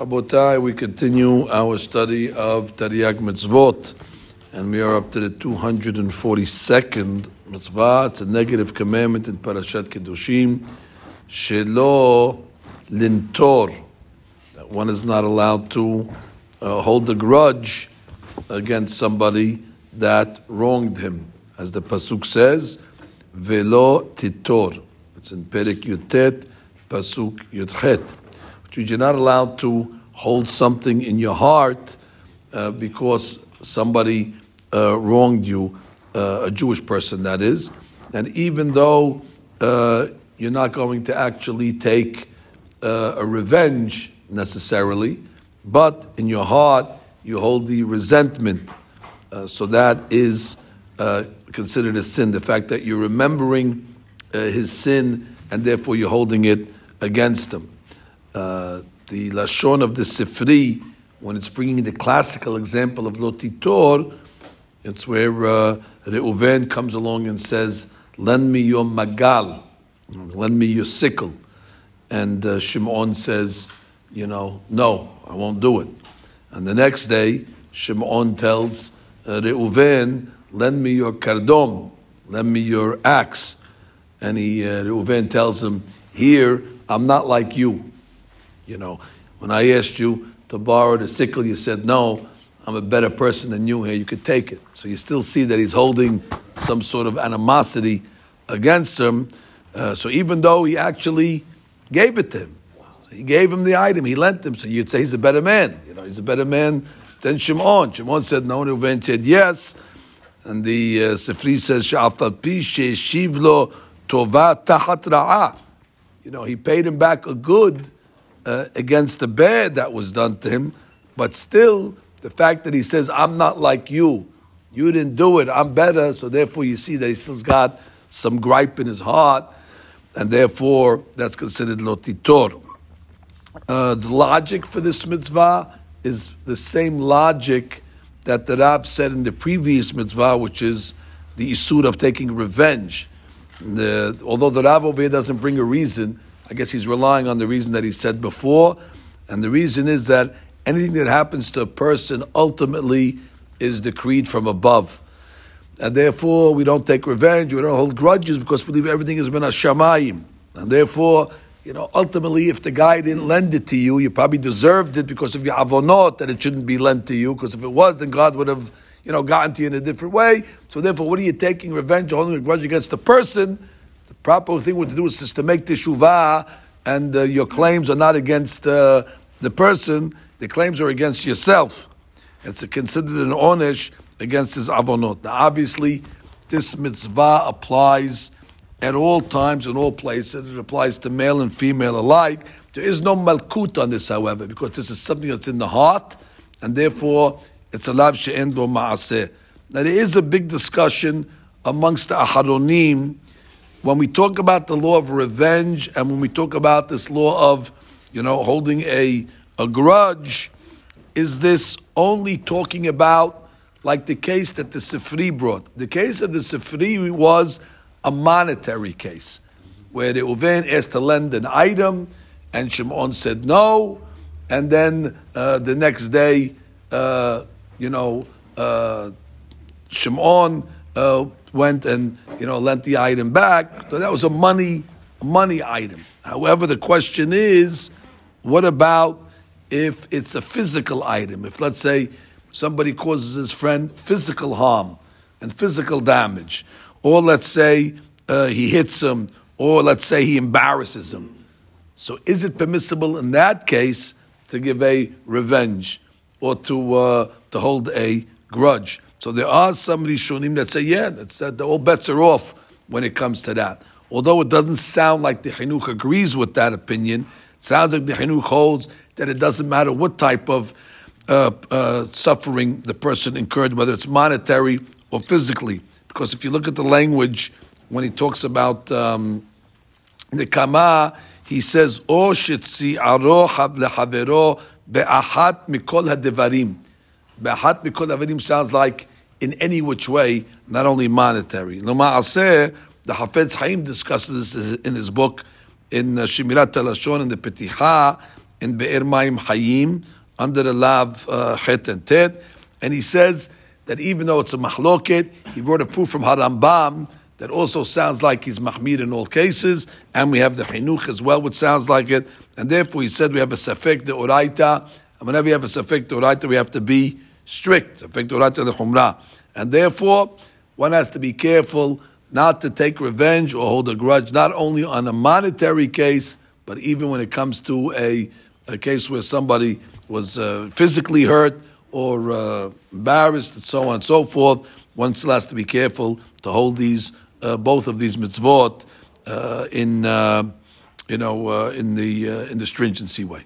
Abotai, we continue our study of Tariag Mitzvot, and we are up to the 242nd mitzvah. It's a negative commandment in Parashat Kedoshim. Shelo lintor. That one is not allowed to uh, hold a grudge against somebody that wronged him. As the Pasuk says, Velo titor. It's in Perek Yutet, Pasuk Yudchet you're not allowed to hold something in your heart uh, because somebody uh, wronged you, uh, a Jewish person that is, and even though uh, you're not going to actually take uh, a revenge necessarily, but in your heart you hold the resentment. Uh, so that is considered a sin. The fact that you're remembering his sin and therefore you're holding it against him. Uh, the lashon of the Sifri, when it's bringing the classical example of Lotitor, it's where uh, Reuven comes along and says, "Lend me your magal, lend me your sickle," and uh, Shimon says, "You know, no, I won't do it." And the next day, Shimon tells uh, Reuven, "Lend me your kardom, lend me your axe," and he uh, Reuven tells him, "Here, I'm not like you." You know, when I asked you to borrow the sickle, you said no. I'm a better person than you here. You could take it. So you still see that he's holding some sort of animosity against him. Uh, so even though he actually gave it to him, he gave him the item, he lent him. So you'd say he's a better man. You know, he's a better man than Shimon. Shimon said no, and Reuven said yes. And the uh, Sifri says, "Sha'afal pi shivlo tova tahat ra'ah." You know, he paid him back a good uh, against the bad that was done to him, but still, the fact that he says, I'm not like you, you didn't do it, I'm better, so therefore you see that he still's got some gripe in his heart, and therefore that's considered lotitor. Uh, the logic for this mitzvah is the same logic that the Rab said in the previous mitzvah, which is the isur of taking revenge. The, although the Rab over here doesn't bring a reason, I guess he's relying on the reason that he said before, and the reason is that anything that happens to a person ultimately is decreed from above. And therefore, we don't take revenge, we don't hold grudges because we believe everything has been a shamayim. And therefore, you know, ultimately, if the guy didn't lend it to you, you probably deserved it because of your avonot that it shouldn't be lent to you. Because if it was, then God would have, you know, gotten to you in a different way. So therefore, what are you taking revenge, holding a grudge against the person? Proper thing to do is just to make teshuvah, and uh, your claims are not against uh, the person; the claims are against yourself. It's considered an onish against his avonot. Now, obviously, this mitzvah applies at all times in all places. It applies to male and female alike. There is no malkut on this, however, because this is something that's in the heart, and therefore it's a lav she'en bo ma'aseh. Now, there is a big discussion amongst the aharonim when we talk about the law of revenge and when we talk about this law of, you know, holding a, a grudge, is this only talking about like the case that the Sifri brought? The case of the Sifri was a monetary case where Reuven asked to lend an item and Shimon said no, and then uh, the next day, uh, you know, uh, Shimon uh, went and you know lent the item back. So that was a money money item. However, the question is, what about if it's a physical item? If let's say somebody causes his friend physical harm and physical damage, or let's say uh, he hits him, or let's say he embarrasses him. So, is it permissible in that case to give a revenge or to uh, to hold a grudge? So there are some Rishonim that say, yeah, that's, that the all bets are off when it comes to that. Although it doesn't sound like the Chinuch agrees with that opinion, it sounds like the Chinuch holds that it doesn't matter what type of uh, uh, suffering the person incurred, whether it's monetary or physically. Because if you look at the language, when he talks about um, the kama, he says, "O shitzi aro lehavero be'ahat mikol hadevarim." Be'ahat mikol hadevarim sounds like in any which way, not only monetary. L'ma'aseh, the Hafetz Haim discusses this in his book in uh, Shemirat HaLashon in the Petiha, in Be'er Mayim Hayim under the Lav uh, Het and Tet. And he says that even though it's a mahloket, he brought a proof from Harambam that also sounds like he's mahmir in all cases, and we have the chinuch as well, which sounds like it, and therefore he said we have a safek de oraita, and whenever we have a safek de oraita, we have to be strict, and therefore one has to be careful not to take revenge or hold a grudge, not only on a monetary case, but even when it comes to a, a case where somebody was uh, physically hurt or uh, embarrassed and so on and so forth, one still has to be careful to hold these uh, both of these mitzvot uh, in uh, you know uh, in the in the stringency way.